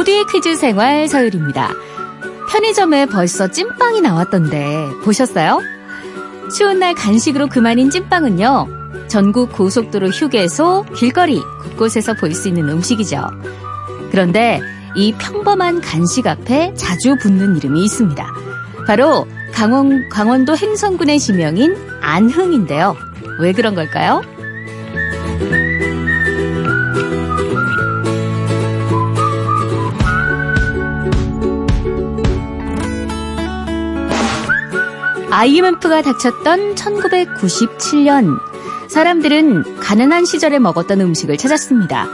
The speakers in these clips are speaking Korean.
모두의 퀴즈 생활 서율입니다. 편의점에 벌써 찐빵이 나왔던데 보셨어요? 추운 날 간식으로 그만인 찐빵은요. 전국 고속도로 휴게소, 길거리 곳곳에서 볼 수 있는 음식이죠. 그런데 이 평범한 간식 앞에 자주 붙는 이름이 있습니다. 바로 강원, 강원도 행성군의 지명인 안흥인데요. 왜 그런 걸까요? IMF가 닥쳤던 1997년 사람들은 가난한 시절에 먹었던 음식을 찾았습니다.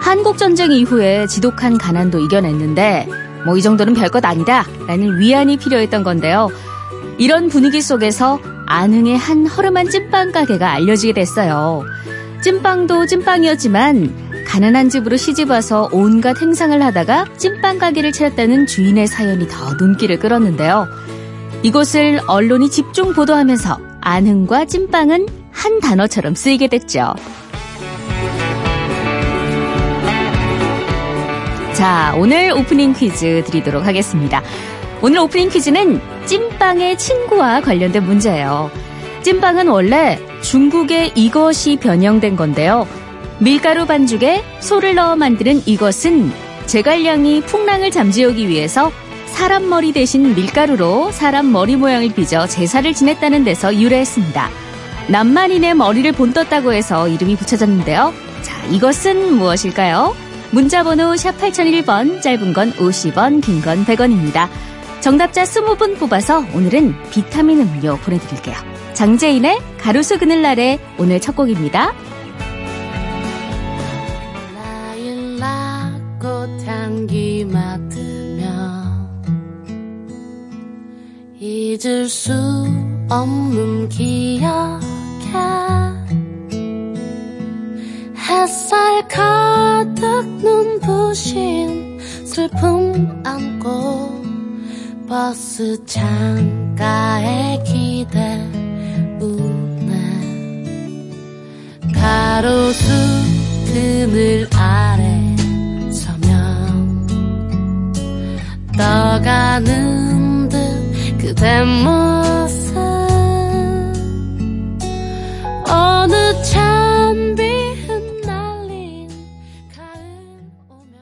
한국 전쟁 이후에 지독한 가난도 이겨냈는데 뭐 이 정도는 별것 아니다 라는 위안이 필요했던 건데요. 이런 분위기 속에서 안흥의 한 허름한 찐빵 가게가 알려지게 됐어요. 찐빵도 찐빵이었지만 가난한 집으로 시집 와서 온갖 행상을 하다가 찐빵 가게를 찾았다는 주인의 사연이 더 눈길을 끌었는데요. 이곳을 언론이 집중 보도하면서 안흥과 찐빵은 한 단어처럼 쓰이게 됐죠. 자, 오늘 오프닝 퀴즈 드리도록 하겠습니다. 오늘 오프닝 퀴즈는 찐빵의 친구와 관련된 문제예요. 찐빵은 원래 중국의 이것이 변형된 건데요. 밀가루 반죽에 소를 넣어 만드는 이것은 제갈량이 풍랑을 잠재우기 위해서 사람 머리 대신 밀가루로 사람 머리 모양을 빚어 제사를 지냈다는 데서 유래했습니다. 남만인의 머리를 본떴다고 해서 이름이 붙여졌는데요. 자, 이것은 무엇일까요? 문자번호 샵 8001번, 짧은 건 50원, 긴 건 100원입니다. 정답자 20분 뽑아서 오늘은 비타민 음료 보내드릴게요. 장재인의 가로수 그늘날의 오늘 첫 곡입니다. 라일락 꽃 향기 맡 잊을 수 없는 기억에 햇살 가득 눈부신 슬픔 안고 버스 창가에 기대 우네 가로수 그늘 아래 서면 떠가는 듯 그대 모습 어느 찬비 흩날린 가을 오면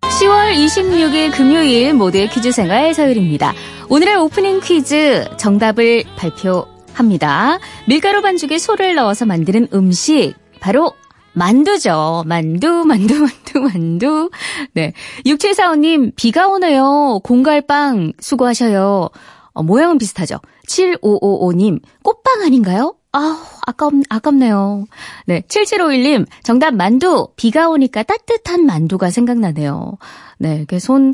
10월 26일 금요일 모두의 퀴즈 생활 서율입니다. 오늘의 오프닝 퀴즈 정답을 발표합니다. 밀가루 반죽에 소를 넣어서 만드는 음식 바로 만두죠. 만두, 만두, 만두, 만두. 네. 6745님, 비가 오네요. 공갈빵 수고하셔요. 어, 모양은 비슷하죠. 7555님, 꽃빵 아닌가요? 아, 아깝, 아깝네요. 네. 7751님, 정답 만두. 비가 오니까 따뜻한 만두가 생각나네요. 네. 이렇게 손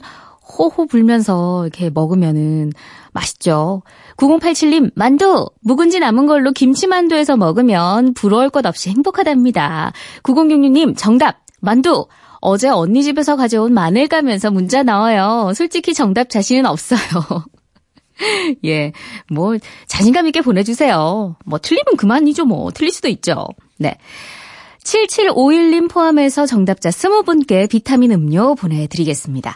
호호 불면서 이렇게 먹으면은 맛있죠. 9087님, 만두! 묵은지 남은 걸로 김치만두에서 먹으면 부러울 것 없이 행복하답니다. 9066님, 정답! 만두! 어제 언니 집에서 가져온 마늘 가면서 문자 나와요. 솔직히 정답 자신은 없어요. 예, 뭐, 자신감 있게 보내주세요. 뭐, 틀리면 그만이죠, 뭐. 틀릴 수도 있죠. 네. 7751님 포함해서 정답자 20분께 비타민 음료 보내드리겠습니다.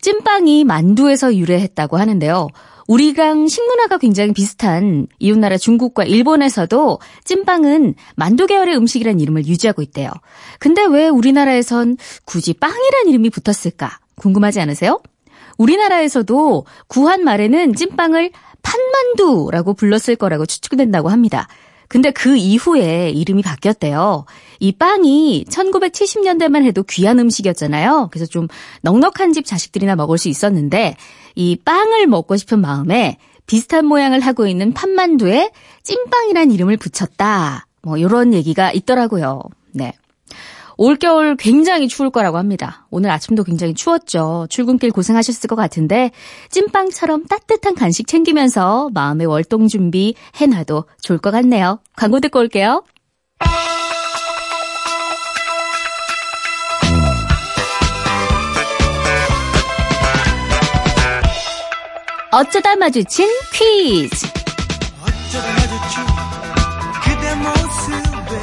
찐빵이 만두에서 유래했다고 하는데요. 우리랑 식문화가 굉장히 비슷한 이웃나라 중국과 일본에서도 찐빵은 만두 계열의 음식이란 이름을 유지하고 있대요. 근데 왜 우리나라에선 굳이 빵이란 이름이 붙었을까? 궁금하지 않으세요? 우리나라에서도 구한 말에는 찐빵을 판만두라고 불렀을 거라고 추측된다고 합니다. 근데 그 이후에 이름이 바뀌었대요. 이 빵이 1970년대만 해도 귀한 음식이었잖아요. 그래서 좀 넉넉한 집 자식들이나 먹을 수 있었는데 이 빵을 먹고 싶은 마음에 비슷한 모양을 하고 있는 판만두에 찐빵이란 이름을 붙였다. 뭐 이런 얘기가 있더라고요. 네. 올겨울 굉장히 추울 거라고 합니다. 오늘 아침도 굉장히 추웠죠. 출근길 고생하셨을 것 같은데 찐빵처럼 따뜻한 간식 챙기면서 마음의 월동 준비 해놔도 좋을 것 같네요. 광고 듣고 올게요. 어쩌다 마주친 퀴즈.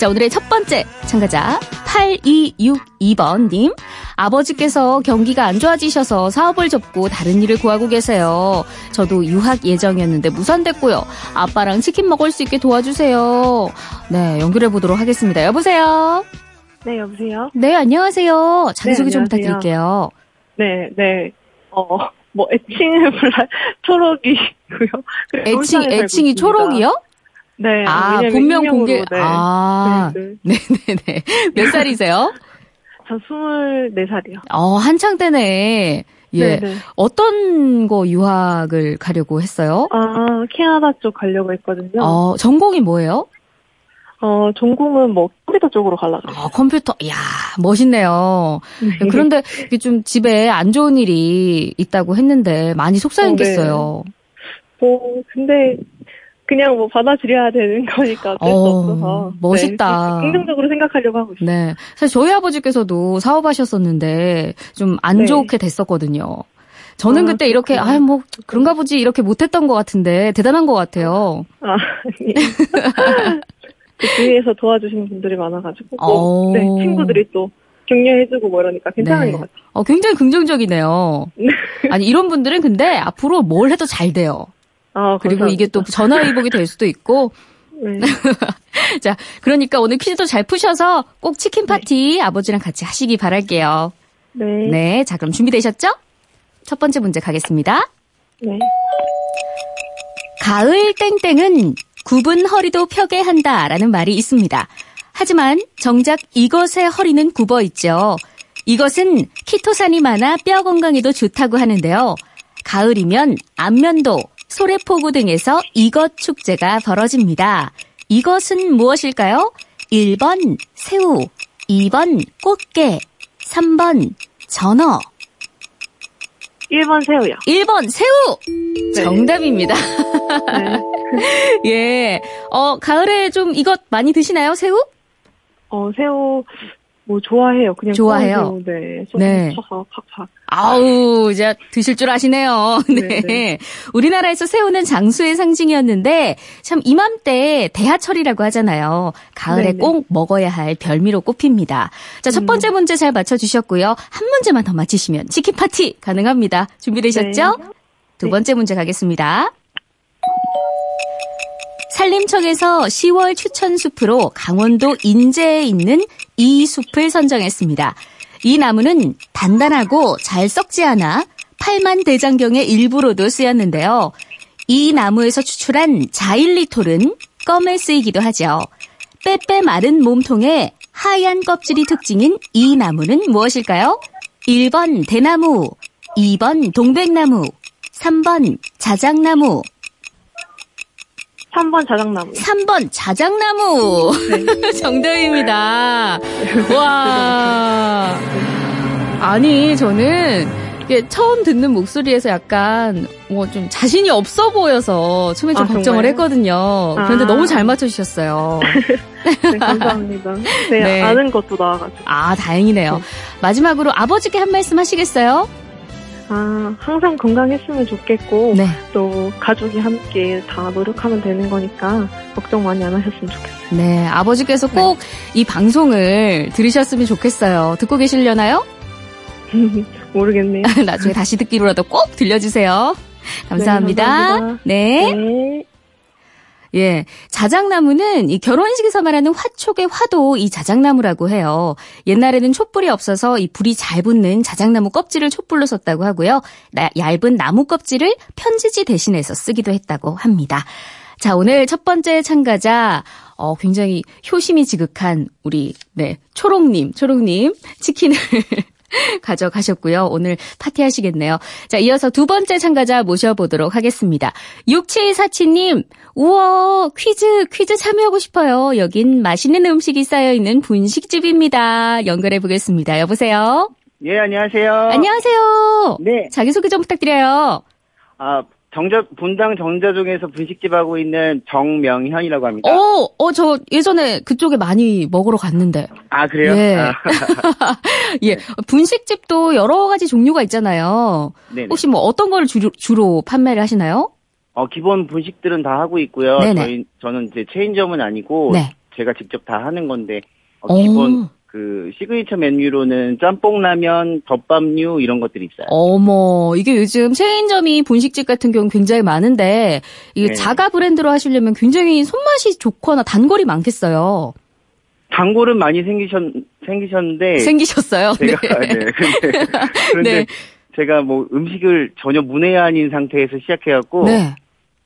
자, 오늘의 첫 번째 참가자 8262번님. 아버지께서 경기가 안 좋아지셔서 사업을 접고 다른 일을 구하고 계세요. 저도 유학 예정이었는데 무산됐고요. 아빠랑 치킨 먹을 수 있게 도와주세요. 네, 연결해 보도록 하겠습니다. 여보세요? 네, 여보세요? 네, 안녕하세요. 자기소개 네, 좀. 부탁드릴게요. 네, 네. 어, 뭐, 애칭을 몰라, 초록이고요. 애칭, 애칭이 있습니다. 초록이요? 네. 아, 본명 공개. 네. 아, 네, 네. 네네네. 몇 살이세요? 저 24살이요. 어, 한창 때네. 예. 네, 네. 어떤 거 유학을 가려고 했어요? 아, 캐나다 쪽 가려고 했거든요. 어, 어, 전공이 뭐예요? 전공은 뭐, 컴퓨터 쪽으로 가려고. 아, 컴퓨터. 이야, 멋있네요. 네. 그런데 이게 좀 집에 안 좋은 일이 있다고 했는데 많이 속상했겠어요. 뭐, 근데, 그냥 뭐 받아들여야 되는 거니까 어쩔 수 어, 없어서. 멋있다. 네, 긍정적으로 생각하려고 하고 있어요. 네. 사실 저희 아버지께서도 사업하셨었는데 좀안 네. 좋게 됐었거든요. 저는 아, 그때 이렇게. 아, 뭐, 그런가 보지, 이렇게 못했던 것 같은데, 대단한 것 같아요. 아, 아니. 그 주위에서 도와주시는 분들이 많아가지고. 또, 어. 네, 친구들이 또 격려해주고 뭐 이러니까 괜찮은 네. 것 같아요. 어, 굉장히 긍정적이네요. 아니, 이런 분들은 근데 앞으로 뭘 해도 잘 돼요. 아, 그리고. 이게 또 전화위복이 될 수도 있고. 네. 자, 그러니까 오늘 퀴즈도 잘 푸셔서 꼭 치킨 파티 아버지랑 같이 하시기 바랄게요. 네. 네. 자, 그럼 준비되셨죠? 첫 번째 문제 가겠습니다. 네. 가을 땡땡은 굽은 허리도 펴게 한다 라는 말이 있습니다. 하지만 정작 이것의 허리는 굽어 있죠. 이것은 키토산이 많아 뼈 건강에도 좋다고 하는데요. 가을이면 안면도, 소래포구 등에서 이것 축제가 벌어집니다. 이것은 무엇일까요? 1번 새우, 2번 꽃게, 3번 전어, 1번 새우요. 1번 새우! 네. 정답입니다. 네. 예. 어, 가을에 좀 이것 많이 드시나요, 새우? 어, 새우, 뭐, 좋아해요. 그냥. 좋아해요? 구운 새우, 네. 네. 쳐서 팍팍. 아우, 이제 드실 줄 아시네요. 네. 네, 네. 우리나라에서 새우는 장수의 상징이었는데, 참 이맘때 대하철이라고 하잖아요. 가을에 네, 네. 꼭 먹어야 할 별미로 꼽힙니다. 자, 첫 음. 번째 문제 잘 맞춰 주셨고요. 한 문제만 더 맞히시면 치킨 파티 가능합니다. 준비되셨죠? 네. 두 네. 번째 문제 가겠습니다. 산림청에서 10월 추천 숲으로 강원도 인제에 있는 이 숲을 선정했습니다. 이 나무는 단단하고 잘 썩지 않아 팔만 대장경의 일부로도 쓰였는데요. 이 나무에서 추출한 자일리톨은 껌에 쓰이기도 하죠. 빼빼 마른 몸통에 하얀 껍질이 특징인 이 나무는 무엇일까요? 1번 대나무, 2번 동백나무, 3번 자작나무, 3번 자작나무. 3번 자작나무. 네. 정답입니다. 와. 아니, 저는 이게 처음 듣는 목소리에서 약간 뭐 좀 자신이 없어 보여서 처음에 좀 아, 걱정을 정말요? 했거든요. 그런데 아. 너무 잘 맞춰주셨어요. 네, 감사합니다. 네, 네. 아는 것도 나와가지고. 아, 다행이네요. 네. 마지막으로 아버지께 한 말씀 하시겠어요? 아, 항상 건강했으면 좋겠고, 네. 또 가족이 함께 다 노력하면 되는 거니까, 걱정 많이 안 하셨으면 좋겠어요. 네, 아버지께서 꼭이 방송을 들으셨으면 좋겠어요. 듣고 계시려나요? 모르겠네요. 나중에 다시 듣기로라도 꼭 들려주세요. 감사합니다. 감사합니다. 네. 네. 예. 자작나무는 이 결혼식에서 말하는 화촉의 화도 이 자작나무라고 해요. 옛날에는 촛불이 없어서 이 불이 잘 붙는 자작나무 껍질을 촛불로 썼다고 하고요. 나- 얇은 나무 껍질을 편지지 대신해서 쓰기도 했다고 합니다. 자, 오늘 첫 번째 참가자, 어, 굉장히 효심이 지극한 우리, 네, 초록님, 초록님, 치킨을 가져가셨고요. 오늘 파티하시겠네요. 자, 이어서 두 번째 참가자 모셔보도록 하겠습니다. 6747님, 우와, 퀴즈, 퀴즈 참여하고 싶어요. 여긴 맛있는 음식이 쌓여있는 분식집입니다. 연결해 보겠습니다. 여보세요? 예, 안녕하세요. 안녕하세요. 네. 자기소개 좀 부탁드려요. 아, 정자 분당 정자동에서 분식집 하고 있는 정명현이라고 합니다. 어, 어, 저 예전에 그쪽에 많이 먹으러 갔는데. 아 그래요? 예. 아, 예. 분식집도 여러 가지 종류가 있잖아요. 네네. 혹시 뭐 어떤 걸 주로, 주로 판매를 하시나요? 어, 기본 분식들은 다 하고 있고요. 네네. 저희 저는 이제 체인점은 아니고 네. 제가 직접 다 하는 건데 어, 오. 기본 그 시그니처 메뉴로는 짬뽕 라면, 덮밥류 이런 것들이 있어요. 어머, 이게 요즘 체인점이 분식집 같은 경우 굉장히 많은데, 이게 네. 자가 브랜드로 하시려면 굉장히 손맛이 좋거나 단골이 많겠어요. 단골은 많이 생기셨 생기셨는데 생기셨어요. 네. 제가 네. 근데 그런데 네. 제가 뭐 음식을 전혀 문외한인 상태에서 시작해갖고 네.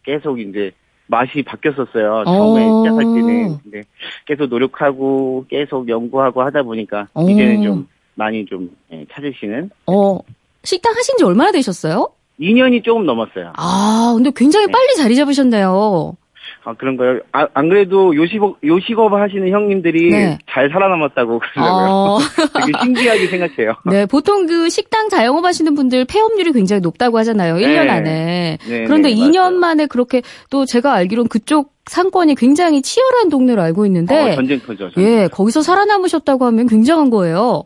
계속 이제 맛이 바뀌었었어요. 처음에 어. 시작할 때는 근데 계속 노력하고 계속 연구하고 하다 보니까 어. 이제는 좀 많이 좀 예, 찾으시는 어, 식당 하신 지 얼마나 되셨어요? 2년이 조금 넘었어요. 아, 근데 굉장히 네. 빨리 자리 잡으셨네요. 아 그런가요? 아, 안 그래도 요식업 요식업 하시는 형님들이 네. 잘 살아남았다고 그러더라고요. 어, 되게 신기하게 생각해요. 네, 보통 그 식당 자영업 하시는 분들 폐업률이 굉장히 높다고 하잖아요. 1년 네. 안에. 네, 그런데 네, 2년 맞아요. 만에 그렇게 또 제가 알기로는 그쪽 상권이 굉장히 치열한 동네로 알고 있는데 어, 전쟁터죠. 전쟁터. 예, 거기서 살아남으셨다고 하면 굉장한 거예요.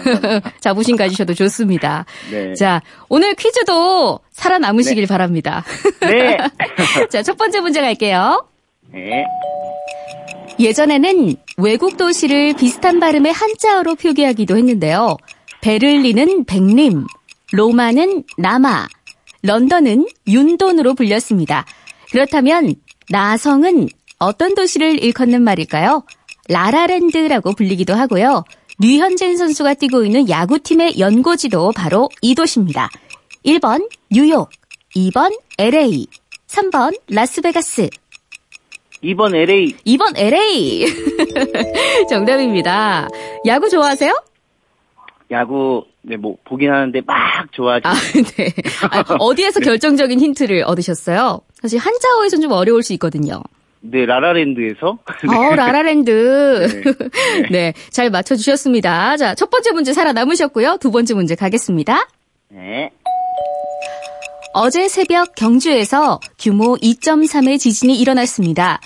자부심 가지셔도 좋습니다. 네. 자, 오늘 퀴즈도 살아남으시길 바랍니다. 네. 자, 첫 번째 문제 갈게요. 네. 예전에는 외국 도시를 비슷한 발음의 한자어로 표기하기도 했는데요. 베를린은 백림, 로마는 남아, 런던은 윤돈으로 불렸습니다. 그렇다면 나성은 어떤 도시를 일컫는 말일까요? 라라랜드라고 불리기도 하고요. 류현진 선수가 뛰고 있는 야구팀의 연고지도 바로 이 도시입니다. 1번 뉴욕, 2번 LA, 3번 라스베가스, 2번 LA 2번 LA. 정답입니다. 야구 좋아하세요? 야구 네 뭐 보긴 하는데 막 좋아하지. 아, 네. 아, 어디에서 결정적인 힌트를 얻으셨어요? 사실 한자어에서는 좀 어려울 수 있거든요. 네 라라랜드에서 어, 라라랜드. 네. 네, 잘 맞춰주셨습니다. 자, 첫 번째 문제 살아남으셨고요. 두 번째 문제 가겠습니다. 네. 어제 새벽 경주에서 규모 2.3의 지진이 일어났습니다.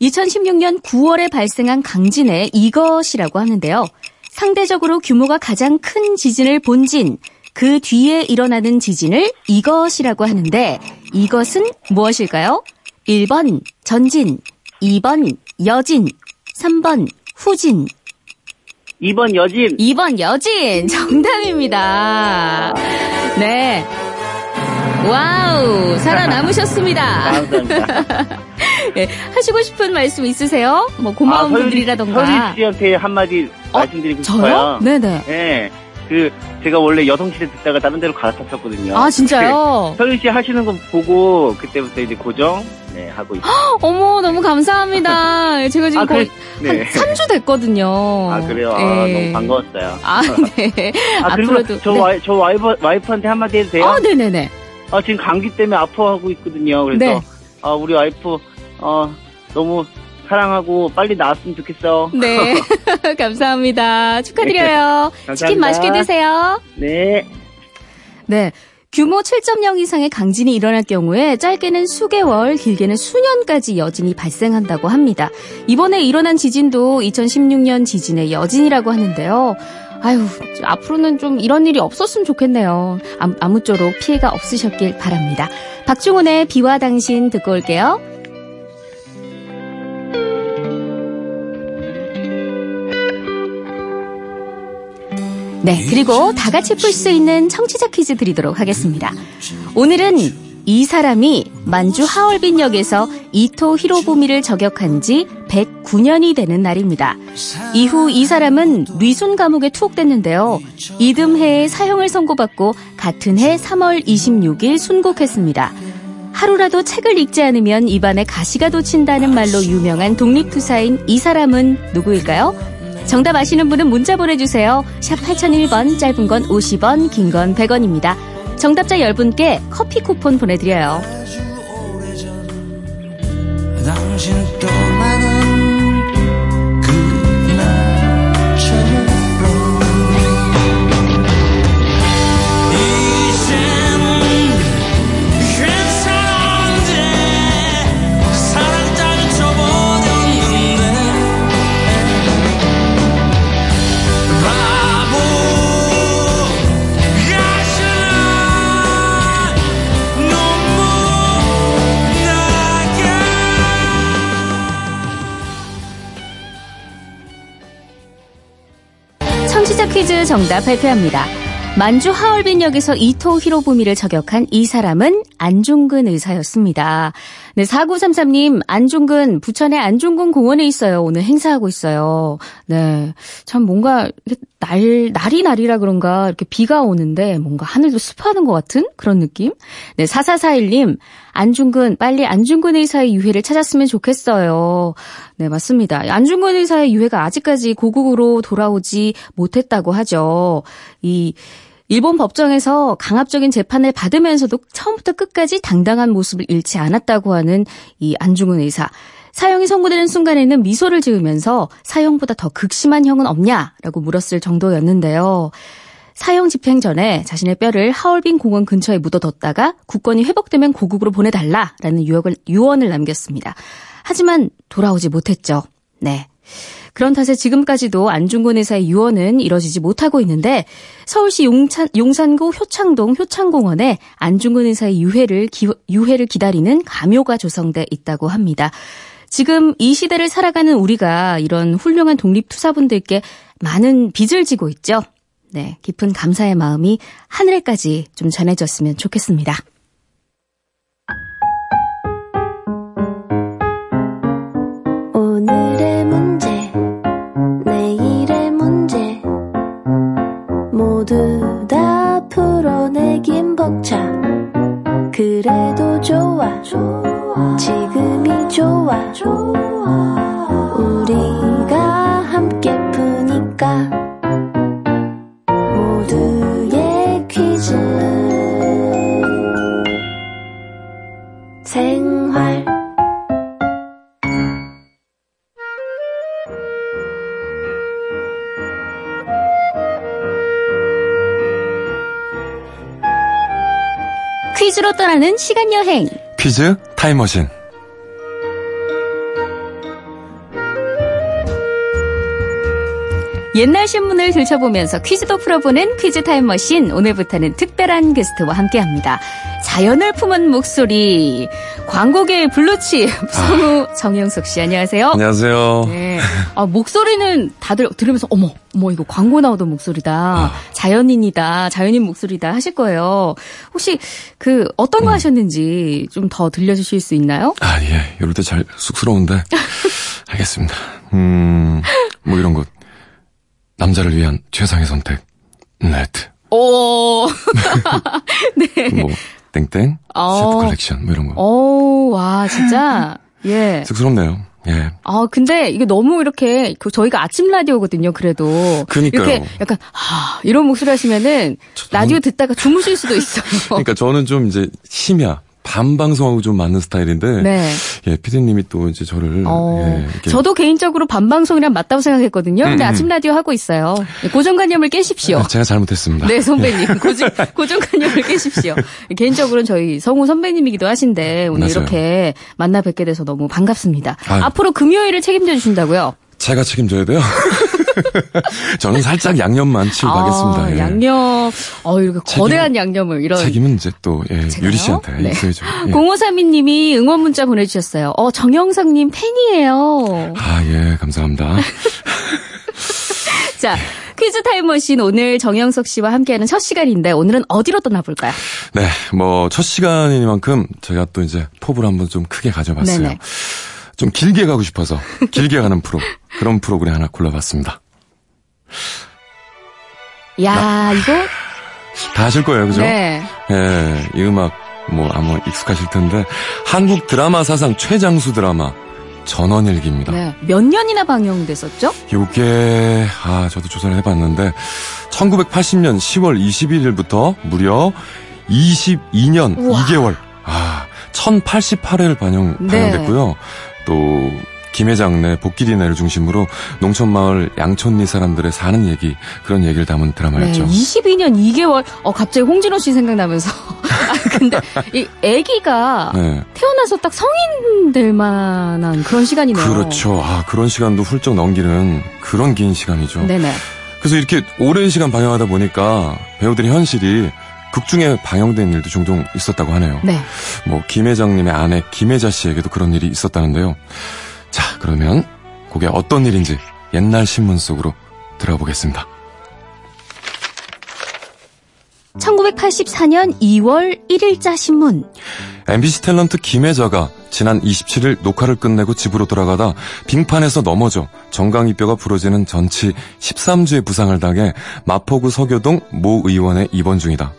2016년 9월에 발생한 강진의 이것이라고 하는데요. 상대적으로 규모가 가장 큰 지진을 본진, 그 뒤에 일어나는 지진을 이것이라고 하는데 이것은 무엇일까요? 1번 전진, 2번 여진, 3번 후진, 2번 여진 2번 여진 정답입니다. 네. 와우, 살아남으셨습니다. 감사합니다. 네, 하시고 싶은 말씀 있으세요? 뭐 고마운 서유리- 분들이라던가. 서유리 씨한테 한마디 어, 말씀드리고 저요? 싶어요. 네네. 네. 그 제가 원래 여성시대 듣다가 다른 데로 갈아탔었거든요. 아 진짜요? 서유리 씨 하시는 거 보고 그때부터 이제 고정 네 하고 있어요. 어머 너무 감사합니다. 제가 지금 아, 거의 그래- 네. 한 3주 됐거든요. 아 그래요. 아, 예. 너무 반가웠어요. 아 네. 아 그리고 앞으로도 저, 네. 와이, 저 와이프, 와이프한테 한마디 해도 돼요? 아 네네네. 아, 지금 감기 때문에 아파하고 있거든요. 그래서 네. 아, 우리 와이프 어, 너무 사랑하고 빨리 나왔으면 좋겠어. 네. 감사합니다. 축하드려요. 치킨 감사합니다. 맛있게 드세요. 네. 네. 규모 7.0 이상의 강진이 일어날 경우에 짧게는 수개월, 길게는 수년까지 여진이 발생한다고 합니다. 이번에 일어난 지진도 2016년 지진의 여진이라고 하는데요. 아유, 앞으로는 좀 이런 일이 없었으면 좋겠네요. 아, 아무쪼록 피해가 없으셨길 바랍니다. 박중훈의 비와 당신 듣고 올게요. 네, 그리고 다 같이 풀 수 있는 청취자 퀴즈 드리도록 하겠습니다. 오늘은 이 사람이 만주 하얼빈역에서 이토 히로부미를 저격한 지 109년이 되는 날입니다. 이후 이 사람은 뉘순 감옥에 투옥됐는데요. 이듬해에 사형을 선고받고 같은 해 3월 26일 순국했습니다. 하루라도 책을 읽지 않으면 입안에 가시가 돋친다는 말로 유명한 독립투사인 이 사람은 누구일까요? 정답 아시는 분은 문자 보내주세요. 샵 8001번, 짧은 건 50원, 긴 건 100원입니다. 정답자 10분께 커피 쿠폰 보내드려요. 정답 발표합니다. 만주 하얼빈역에서 이토 히로부미를 저격한 이 사람은 안중근 의사였습니다. 네, 4933님, 안중근, 부천의 안중근 공원에 있어요. 오늘 행사하고 있어요. 네. 참 뭔가, 날, 날이 날이라 그런가, 이렇게 비가 오는데 뭔가 하늘도 습하는 것 같은 그런 느낌? 네, 4441님, 안중근, 빨리 안중근 의사의 유해를 찾았으면 좋겠어요. 네, 맞습니다. 안중근 의사의 유해가 아직까지 고국으로 돌아오지 못했다고 하죠. 이, 일본 법정에서 강압적인 재판을 받으면서도 처음부터 끝까지 당당한 모습을 잃지 않았다고 하는 이 안중근 의사. 사형이 선고되는 순간에는 미소를 지으면서 사형보다 더 극심한 형은 없냐라고 물었을 정도였는데요. 사형 집행 전에 자신의 뼈를 하얼빈 공원 근처에 묻어뒀다가 국권이 회복되면 고국으로 보내달라라는 유언을, 남겼습니다. 하지만 돌아오지 못했죠. 네. 그런 탓에 지금까지도 안중근 의사의 유언은 이뤄지지 못하고 있는데 서울시 용산, 용산구 효창동 효창공원에 안중근 의사의 유해를 기, 유해를 기다리는 가묘가 조성돼 있다고 합니다. 지금 이 시대를 살아가는 우리가 이런 훌륭한 독립투사분들께 많은 빚을 지고 있죠. 네, 깊은 감사의 마음이 하늘에까지 좀 전해졌으면 좋겠습니다. 시간 여행. 퀴즈 타임머신. 옛날 신문을 들춰보면서 퀴즈도 풀어보는 퀴즈 타임머신. 오늘부터는 특별한 게스트와 함께 합니다. 자연을 품은 목소리, 광고계의 블루칩 성우 정영석 씨 안녕하세요. 안녕하세요. 네. 아, 목소리는 다들 들으면서 어머, 어머 이거 광고 나오던 목소리다. 자연인이다. 자연인 목소리다 하실 거예요. 혹시 그 어떤 거 하셨는지 좀 더 들려주실 수 있나요? 아, 예. 이럴 때 잘 쑥스러운데. 알겠습니다. 음, 뭐 이런 것. 남자를 위한 최상의 선택. 질레트. 오. 네. 뭐, 땡땡. 어. 셰프 컬렉션. 뭐 이런 거. 오, 와, 진짜. 예. 쑥스럽네요. 예. 아, 근데 이게 너무 이렇게, 그 저희가 아침 라디오거든요, 그래도. 그니까요. 이렇게 약간, 하, 이런 목소리 하시면은 라디오 듣다가 주무실 수도 있어요. 그러니까 저는 좀 이제 심야, 밤 방송하고 좀 맞는 스타일인데. 네. 예, 피디님이 또 이제 저를. 어, 예, 저도 개인적으로 밤 방송이랑 맞다고 생각했거든요. 근데 음, 음. 아침 라디오 하고 있어요. 고정관념을 깨십시오. 아, 제가 잘못했습니다. 네, 선배님. 고정, 고정관념을 깨십시오. 개인적으로는 저희 성우 선배님이기도 하신데, 오늘 맞아요. 이렇게 만나 뵙게 돼서 너무 반갑습니다. 아유. 앞으로 금요일을 책임져 주신다고요? 제가 책임져야 돼요. 저는 살짝 양념만 치고 가겠습니다. 아, 예. 양념, 어, 이렇게 책임- 거대한 양념을 이런. 책임은 이제 또 예? 유리 씨한테 네. 있어야죠. 예. 0532님이 응원 문자 보내주셨어요. 어, 정영석님 팬이에요. 아, 예, 감사합니다. 자, 퀴즈 타임머신 오늘 정영석 씨와 함께하는 첫 시간인데 오늘은 어디로 떠나볼까요? 네, 뭐, 첫 시간이니만큼 제가 또 이제 포부를 한번 좀 크게 가져봤어요. 네네. 좀 길게 가고 싶어서, 길게 가는 프로. 그런 프로그램 하나 골라봤습니다. 야, 이거 다 아실 거예요, 그죠? 네. 예, 이 음악, 뭐, 아마 익숙하실 텐데, 한국 드라마 사상 최장수 드라마, 전원일기입니다. 네. 몇 년이나 방영됐었죠? 요게, 아, 저도 조사를 해봤는데, 1980년 10월 21일부터 무려 22년 우와. 2개월, 아, 1088회 반영, 네. 반영됐고요. 또, 김해장내 복길이네를 중심으로 농촌마을 양촌리 사람들의 사는 얘기, 그런 얘기를 담은 네. 드라마였죠. 22년 2개월. 어, 갑자기 홍진호 씨 생각나면서. 아, 근데 이 아기가 네. 태어나서 딱 성인 될 만한 그런 시간이네요. 그렇죠. 아, 그런 시간도 훌쩍 넘기는 그런 긴 시간이죠. 네네. 그래서 이렇게 오랜 시간 방영하다 보니까 배우들의 현실이 극중에 방영된 일도 종종 있었다고 하네요. 네. 뭐 김회장님의 아내 김혜자 씨에게도 그런 일이 있었다는데요. 자, 그러면 그게 어떤 일인지 옛날 신문 속으로 들어보겠습니다. 1984년 2월 1일자 신문. MBC 탤런트 김혜자가 지난 27일 녹화를 끝내고 집으로 돌아가다 빙판에서 넘어져 정강이뼈가 부러지는 전치 13주의 부상을 당해 마포구 서교동 모 의원에 입원 중이다.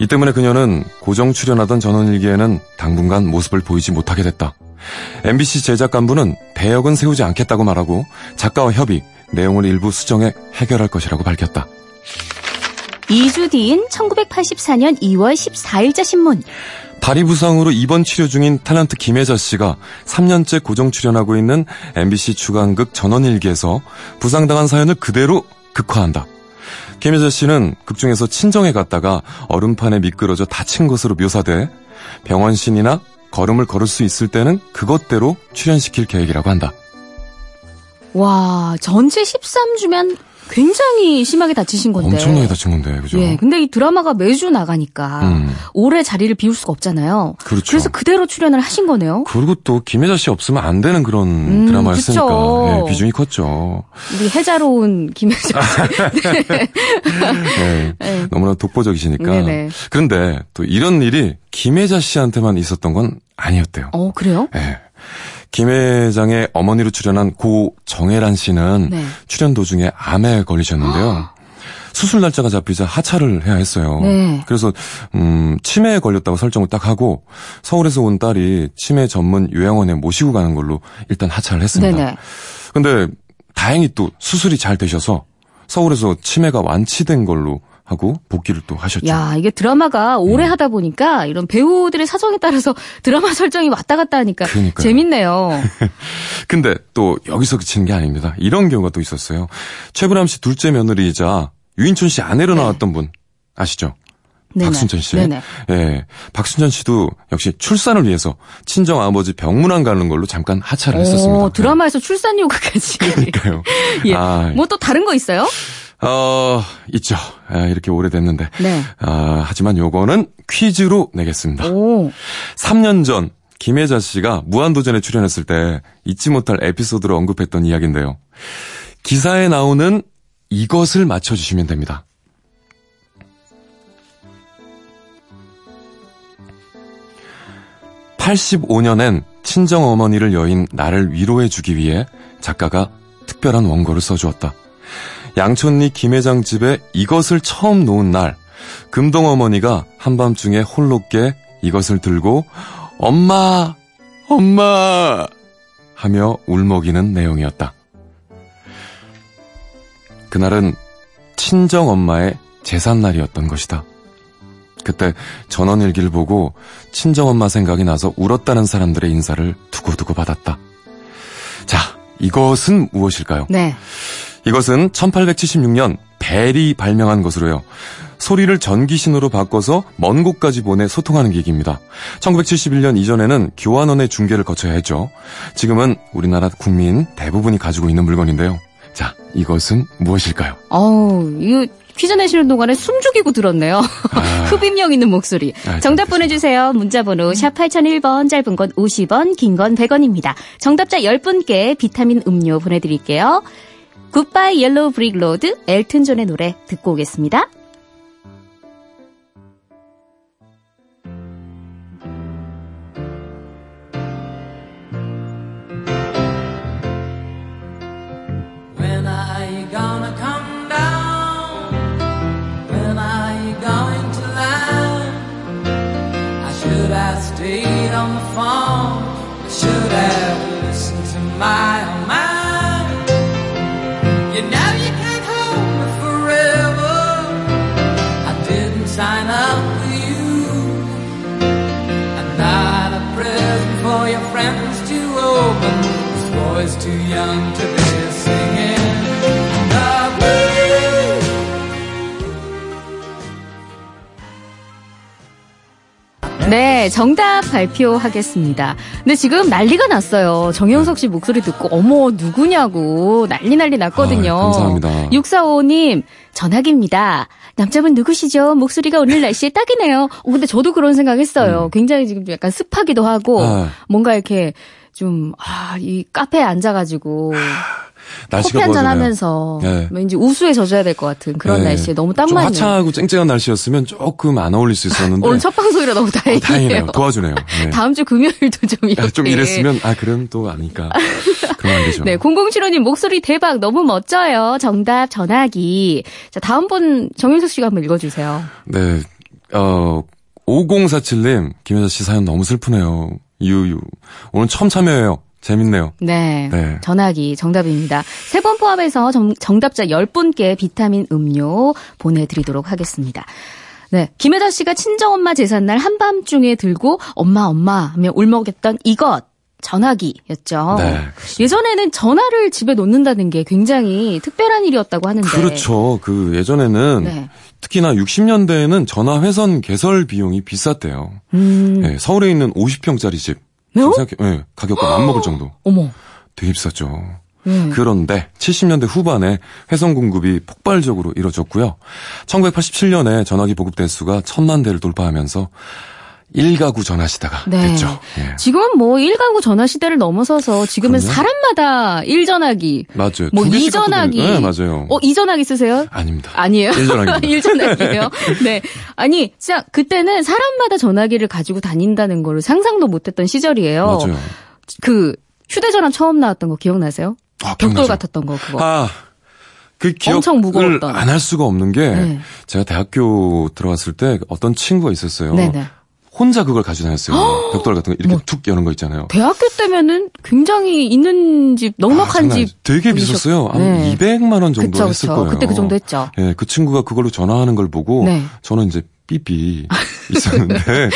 이 때문에 그녀는 고정 출연하던 전원일기에는 당분간 모습을 보이지 못하게 됐다. MBC 제작 간부는 대역은 세우지 않겠다고 말하고 작가와 협의, 내용을 일부 수정해 해결할 것이라고 밝혔다. 2주 뒤인 1984년 2월 14일자 신문. 다리 부상으로 입원 치료 중인 탤런트 김혜자 씨가 3년째 고정 출연하고 있는 MBC 주간극 전원일기에서 부상당한 사연을 그대로 극화한다. 김혜자 씨는 극중에서 친정에 갔다가 얼음판에 미끄러져 다친 것으로 묘사돼 병원신이나 걸음을 걸을 수 있을 때는 그것대로 출연시킬 계획이라고 한다. 와, 전체 13주면 굉장히 심하게 다치신 건데. 엄청나게 다친 건데, 그죠? 예, 근데 이 드라마가 매주 나가니까 음. 오래 자리를 비울 수가 없잖아요. 그렇죠. 그래서 그대로 출연을 하신 거네요. 그리고 또 김혜자 씨 없으면 안 되는 그런 음, 드라마였으니까. 예, 비중이 컸죠. 우리 해자로운 김혜자 씨. 네. 네. 너무나 독보적이시니까. 네네. 그런데 또 이런 일이 김혜자 씨한테만 있었던 건 아니었대요. 어, 그래요? 예. 김 회장의 어머니로 출연한 고 정혜란 씨는 네. 출연 도중에 암에 걸리셨는데요. 수술 날짜가 잡히자 하차를 해야 했어요. 네. 그래서 음, 치매에 걸렸다고 설정을 딱 하고 서울에서 온 딸이 치매 전문 요양원에 모시고 가는 걸로 일단 하차를 했습니다. 네네. 근데 다행히 또 수술이 잘 되셔서 서울에서 치매가 완치된 걸로 하고 복귀를 또 하셨죠. 야, 이게 드라마가 오래 음. 하다 보니까 이런 배우들의 사정에 따라서 드라마 설정이 왔다 갔다 하니까 그러니까요. 재밌네요. 근데 또 여기서 그치는 게 아닙니다. 이런 경우가 또 있었어요. 최불암 씨 둘째 며느리이자 유인촌 씨 아내로 네. 나왔던 분 아시죠? 네네. 박순천 씨. 네네. 예. 박순천 씨도 역시 출산을 위해서 친정 아버지 병문안 가는 걸로 잠깐 하차를 했었습니다. 오, 드라마에서 출산 요구까지. 그러니까요. 예. 아, 뭐또 다른 거 있어요? 어, 있죠. 아, 이렇게 오래됐는데. 네. 아, 하지만 요거는 퀴즈로 내겠습니다. 오. 3년 전 김혜자 씨가 무한도전에 출연했을 때 잊지 못할 에피소드로 언급했던 이야기인데요. 기사에 나오는 이것을 맞춰주시면 됩니다. (85년엔) 친정 어머니를 여인 나를 위로해주기 위해 작가가 특별한 원고를 써주었다. 양촌리 김회장 집에 이것을 처음 놓은 날, 금동 어머니가 한밤중에 홀로 깨 이것을 들고 엄마, 엄마 하며 울먹이는 내용이었다. 그날은 친정 엄마의 제삿날이었던 것이다. 그때 전원일기를 보고 친정엄마 생각이 나서 울었다는 사람들의 인사를 두고두고 받았다. 자, 이것은 무엇일까요? 네. 이것은 1876년 벨이 발명한 것으로요. 소리를 전기신호로 바꿔서 먼 곳까지 보내 소통하는 기기입니다. 1971년 이전에는 교환원의 중계를 거쳐야 했죠. 지금은 우리나라 국민 대부분이 가지고 있는 물건인데요. 자, 이것은 무엇일까요? 어우, 이거 퀴즈 내시는 동안에 숨 죽이고 들었네요. 아, 흡입력 있는 목소리. 아, 정답 참, 보내주세요. 문자번호 샵 8001번, 짧은 건 50원, 긴 건 100원입니다. 정답자 10분께 비타민 음료 보내드릴게요. Goodbye Yellow Brick Road 엘튼 존의 노래 듣고 오겠습니다. Should have stayed on the phone. I should have listened to my 네, 정답 발표하겠습니다. 근데 지금 난리가 났어요. 정영석 씨 목소리 듣고 어머 누구냐고 난리 난리 났거든요. 아, 감사합니다. 645님 전화기입니다. 남자분 누구시죠? 목소리가 오늘 날씨에 딱이네요. 어, 근데 저도 그런 생각했어요. 굉장히 지금 좀 약간 습하기도 하고 음. 아. 뭔가 이렇게 좀 아, 이 카페에 앉아가지고 날씨가 커피 한잔. 하면서 네. 왠지 우수에 젖어야 될 것 같은 그런 네. 날씨에 너무 딱좀 맞네요. 화창하고 쨍쨍한 날씨였으면 조금 안 어울릴 수 있었는데. 오늘 첫 방송이라 너무 어, 다행이에요. 다행이네요. 도와주네요. 네. 다음 주 금요일도 좀 이렇게. 아, 좀 이랬으면 아 그럼 또 아니까. 그러면 안 되죠. 네, 0075님 목소리 대박 너무 멋져요. 정답 전화기. 자, 다음 분 정윤석 씨가 한번 읽어주세요. 네, 어, 5047님, 김혜자 씨 사연 너무 슬프네요. 유유. 오늘 처음 참여해요. 재밌네요. 네. 네. 전화기 정답입니다. 세 번 포함해서 정, 정답자 10분께 비타민 음료 보내드리도록 하겠습니다. 네. 김혜자 씨가 친정엄마 제삿날 한밤중에 들고 엄마 엄마 하며 울먹였던 이것. 전화기였죠. 네, 예전에는 전화를 집에 놓는다는 게 굉장히 특별한 일이었다고 하는데. 그렇죠. 그 예전에는 네. 특히나 60년대에는 전화 회선 개설 비용이 비쌌대요. 음. 네, 서울에 있는 50평짜리 집. 네? 생각해, 네, 가격과 맞먹을 정도. 어머. 되게 비쌌죠. 음. 그런데 70년대 후반에 회선 공급이 폭발적으로 이뤄졌고요. 1987년에 전화기 보급 대수가 천만 대를 돌파하면서 1가구 전화 시대가 네. 됐죠. 예. 지금은 뭐 일가구 전화 시대를 넘어서서 지금은 그럼요. 사람마다 일전화기, 맞아요. 뭐두 개씩 이전화기. 갖고 다니- 네, 맞아요. 어 이전화기 쓰세요? 아닙니다. 아니에요. 일전화기입니다. 일전화기예요. 네. 아니, 진짜 그때는 사람마다 전화기를 가지고 다닌다는 거를 상상도 못 했던 시절이에요. 맞아요. 그 휴대전화 처음 나왔던 거 기억나세요? 아, 벽돌. 같았던 거 그거. 아, 그 엄청 기억을 무거웠던. 안 할 수가 없는 게 네. 제가 대학교 들어갔을 때 어떤 친구가 있었어요. 네네. 혼자 그걸 가지고 다녔어요. 벽돌 같은 거 이렇게 툭 여는 거 있잖아요. 대학교 때면은 굉장히 있는 집, 넉넉한 아, 집. 되게 비쌌어요. 한 네. 200만 원 정도 그쵸, 했을 그쵸. 거예요. 그때 그 정도 했죠. 예, 그 친구가 그걸로 전화하는 걸 보고 네. 저는 이제 삐삐 있었는데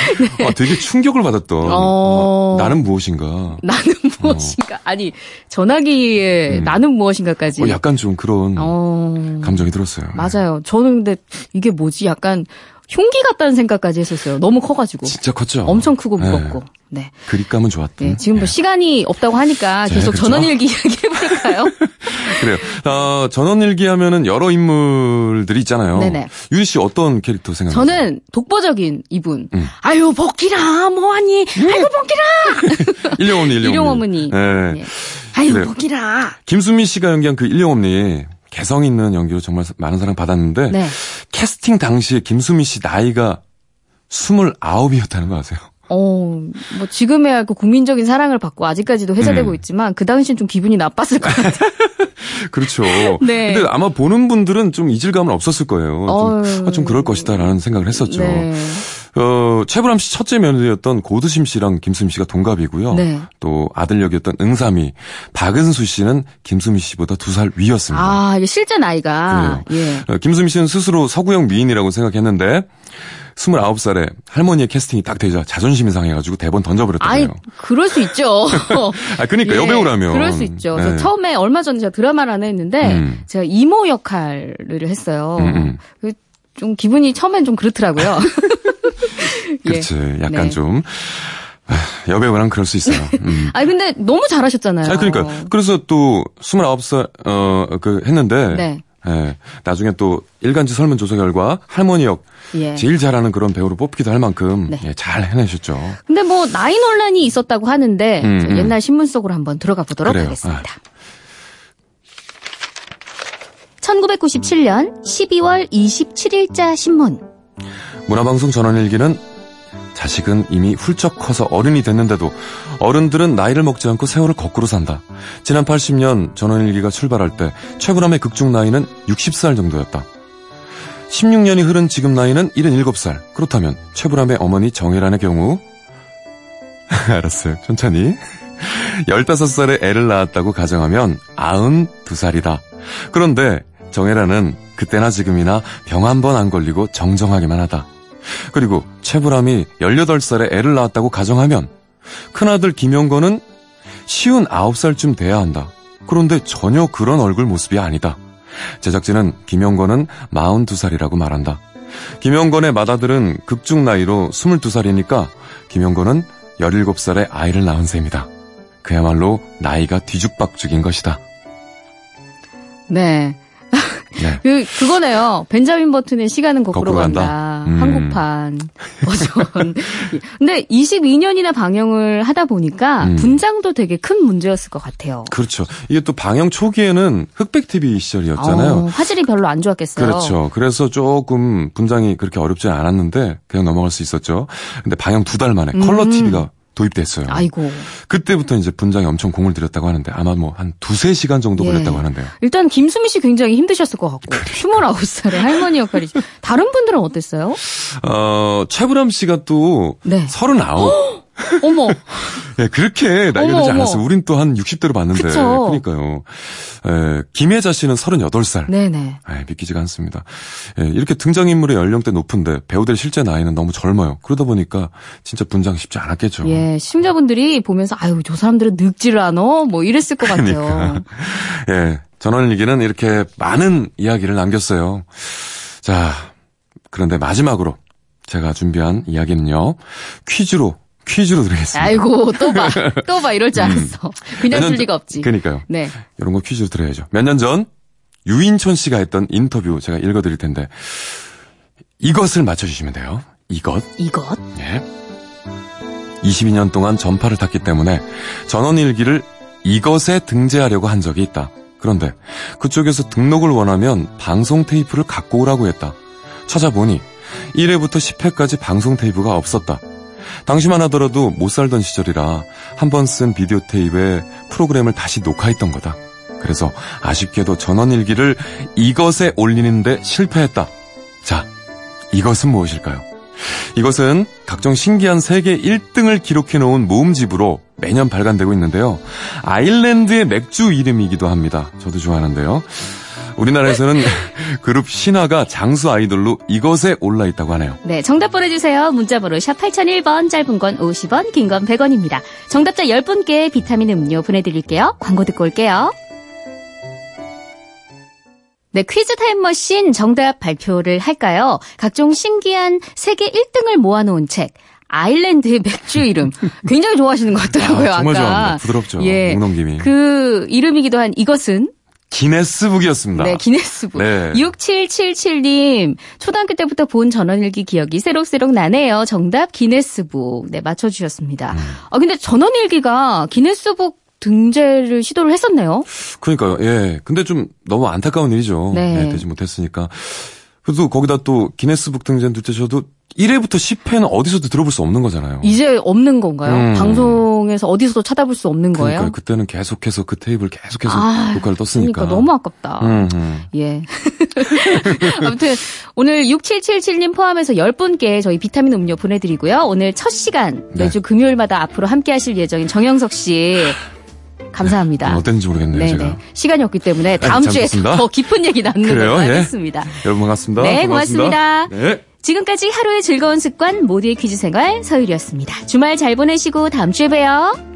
아, 되게 충격을 받았던 어. 아, 나는 무엇인가 나는 무엇인가. 아니, 전화기에 음. 나는 무엇인가까지. 어, 약간 좀 그런 어. 감정이 들었어요. 맞아요. 저는 근데 이게 뭐지? 약간 흉기 같다는 생각까지 했었어요. 너무 커가지고. 진짜 컸죠. 엄청 크고 네. 무겁고. 네. 그립감은 좋았던. 네, 지금 뭐 예. 시간이 없다고 하니까 네, 계속 그렇죠. 전원일기 이야기 해볼까요? 그래요. 어, 전원일기 하면은 여러 인물들이 있잖아요. 네네. 유리 씨 어떤 캐릭터 생각나세요? 저는 독보적인 이분. 음. 아유, 복기라, 뭐하니? 아이고, 복기라! 일용엄니, 일용엄니. 일용어머니. 네. 네. 아유. 복기라. 김수미 씨가 연기한 그 일용엄니 개성 있는 연기로 정말 많은 사랑 받았는데 네. 캐스팅 당시에 김수미 씨 나이가 29이었다는 거 아세요? 어, 뭐, 지금에야 그 국민적인 사랑을 받고 아직까지도 회자되고 음. 있지만 그 당시엔 좀 기분이 나빴을 것 같아요. 그렇죠. 네. 근데 아마 보는 분들은 좀 이질감은 없었을 거예요. 좀, 아, 좀 그럴 것이다라는 생각을 했었죠. 네. 어, 최불암 씨 첫째 며느리였던 고두심 씨랑 김수미 씨가 동갑이고요. 네. 또 아들 역이었던 응삼이 박은수 씨는 김수미 씨보다 두 살 위였습니다. 아, 이게 실제 나이가. 예. 어, 김수미 씨는 스스로 서구형 미인이라고 생각했는데 29살에 할머니의 캐스팅이 딱 되자 자존심이 상해가지고 대본 던져버렸다고요. 그럴 수 있죠. 아, 그러니까 예, 여배우라면. 그럴 수 있죠. 저 네. 처음에 얼마 전에 제가 드라마를 하나 했는데 음. 제가 이모 역할을 했어요. 음, 음. 그좀 기분이 처음엔 좀 그렇더라고요. 예. 그렇지. 약간 네. 좀 아, 여배우랑 그럴 수 있어요. 음. 아니 근데 너무 잘하셨잖아요. 아, 그러니까 그래서 또 29살 어그 했는데 네. 예, 나중에 또 일간지 설문조사 결과 할머니 역 예. 제일 잘하는 그런 배우로 뽑기도 할 만큼 네. 예, 잘 해내셨죠. 근데 뭐 나이 논란이 있었다고 하는데 음, 저 음. 옛날 신문 속으로 한번 들어가 보도록 그래요. 아. 하겠습니다. 1997년 12월 27일자 신문. 문화방송 전원일기는 자식은 이미 훌쩍 커서 어른이 됐는데도 어른들은 나이를 먹지 않고 세월을 거꾸로 산다. 지난 80년 전원일기가 출발할 때 최불암의 극중 나이는 60살 정도였다. 16년이 흐른 지금 나이는 77살. 그렇다면 최불암의 어머니 정혜란의 경우 알았어요. 천천히. 15살에 애를 낳았다고 가정하면 92살이다. 그런데 정혜란은 그때나 지금이나 병 한 번 안 걸리고 정정하기만 하다. 그리고 최불암이 18살에 애를 낳았다고 가정하면 큰아들 김영건은 쉬운 9살쯤 돼야 한다. 그런데 전혀 그런 얼굴 모습이 아니다. 제작진은 김영건은 42살이라고 말한다. 김영건의 맏아들은 극중 나이로 22살이니까 김영건은 17살에 아이를 낳은 셈이다. 그야말로 나이가 뒤죽박죽인 것이다. 네. 네. 그, 그거네요. 벤자민 버튼의 시간은 거꾸로, 거꾸로 간다? 간다. 음. 한국판 버전. 근데 22년이나 방영을 하다 보니까 음. 분장도 되게 큰 문제였을 것 같아요. 그렇죠. 이게 또 방영 초기에는 흑백 TV 시절이었잖아요. 어, 화질이 별로 안 좋았겠어요. 그렇죠. 그래서 조금 분장이 그렇게 어렵지 않았는데 그냥 넘어갈 수 있었죠. 근데 방영 두 달 만에 컬러 음. TV가 도입됐어요. 아이고. 그때부터 이제 분장에 엄청 공을 들였다고 하는데 아마 뭐 한 두세 시간 정도 예. 걸렸다고 하는데요. 일단 김수미 씨 굉장히 힘드셨을 것 같고 29살의 할머니 역할이 다른 분들은 어땠어요? 어, 최불암 씨가 또 네. 39. 어머. 예, 그렇게 나이가 되지. 않았어요. 우린 또 한 60대로 봤는데. 그쵸. 그러니까요. 에, 김혜자 씨는 38살. 네네. 아, 믿기지가 않습니다. 예, 이렇게 등장인물의 연령대 높은데 배우들 실제 나이는 너무 젊어요. 그러다 보니까 진짜 분장 쉽지 않았겠죠. 예, 시청자분들이 보면서 아유 저 사람들은 늙지를 않어 뭐 이랬을 것 같아요. 그러니까. 예, 전원일기는 이렇게 많은 이야기를 남겼어요. 자, 그런데 마지막으로 제가 준비한 이야기는요. 퀴즈로, 퀴즈로 드리겠습니다. 아이고 또 봐, 또 봐 이럴 줄 알았어. 그냥 년 리가 전- 없지. 그러니까요. 네. 이런 거 퀴즈로 드려야죠. 몇 년 전 유인촌 씨가 했던 인터뷰 제가 읽어드릴 텐데 이것을 맞춰주시면 돼요. 이것. 이것. 예. 22년 동안 전파를 탔기 때문에 전원일기를 이것에 등재하려고 한 적이 있다. 그런데 그쪽에서 등록을 원하면 방송 테이프를 갖고 오라고 했다. 찾아보니 1회부터 10회까지 방송 테이프가 없었다. 당시만 하더라도 못 살던 시절이라 한 번 쓴 비디오 테이프에 프로그램을 다시 녹화했던 거다. 그래서 아쉽게도 전원일기를 이것에 올리는데 실패했다. 자, 이것은 무엇일까요? 이것은 각종 신기한 세계 1등을 기록해 놓은 모음집으로 매년 발간되고 있는데요. 아일랜드의 맥주 이름이기도 합니다. 저도 좋아하는데요. 우리나라에서는 그룹 신화가 장수 아이돌로 이것에 올라 있다고 하네요. 네, 정답 보내주세요. 문자번호 샵 8001번, 짧은 건 50원, 긴 건 100원입니다. 정답자 10분께 비타민 음료 보내드릴게요. 광고 듣고 올게요. 네, 퀴즈 타임머신 정답 발표를 할까요? 각종 신기한 세계 1등을 모아놓은 책. 아일랜드의 맥주 이름. 굉장히 좋아하시는 것 같더라고요, 아, 정말 까 좋아합니다. 부드럽죠. 예. 목넘김이. 그 이름이기도 한 이것은 기네스북이었습니다. 네, 기네스북. 네. 6777님, 초등학교 때부터 본 전원일기 기억이 새록새록 나네요. 정답, 기네스북. 네, 맞춰주셨습니다. 음. 아, 근데 전원일기가 기네스북 등재를 시도를 했었네요. 그러니까요. 예. 근데 좀 너무 안타까운 일이죠. 네. 네, 되지 못했으니까. 그래도 거기다 또 기네스북 등재는 둘째셔도 1회부터 10회는 어디서도 들어볼 수 없는 거잖아요. 이제 없는 건가요? 음. 방송에서 어디서도 찾아볼 수 없는 거예요? 그러니까 그때는 계속해서 그 테이블 계속해서 아, 녹화를 떴으니까. 그러니까 너무 아깝다. 음, 음. 예. 아무튼 오늘 6777님 포함해서 10분께 저희 비타민 음료 보내드리고요. 오늘 첫 시간 네. 매주 금요일마다 앞으로 함께 하실 예정인 정영석 씨 감사합니다. 어땠는지 모르겠네요, 네네. 제가. 시간이 없기 때문에 다음 잘 주에. 더 깊은 얘기 나누는? 걸로 예. 하겠습니다. 여러분 반갑습니다. 네, 고맙습니다. 고맙습니다. 네. 지금까지 하루의 즐거운 습관 모두의 퀴즈 생활 서율이었습니다. 주말 잘 보내시고 다음 주에 봬요.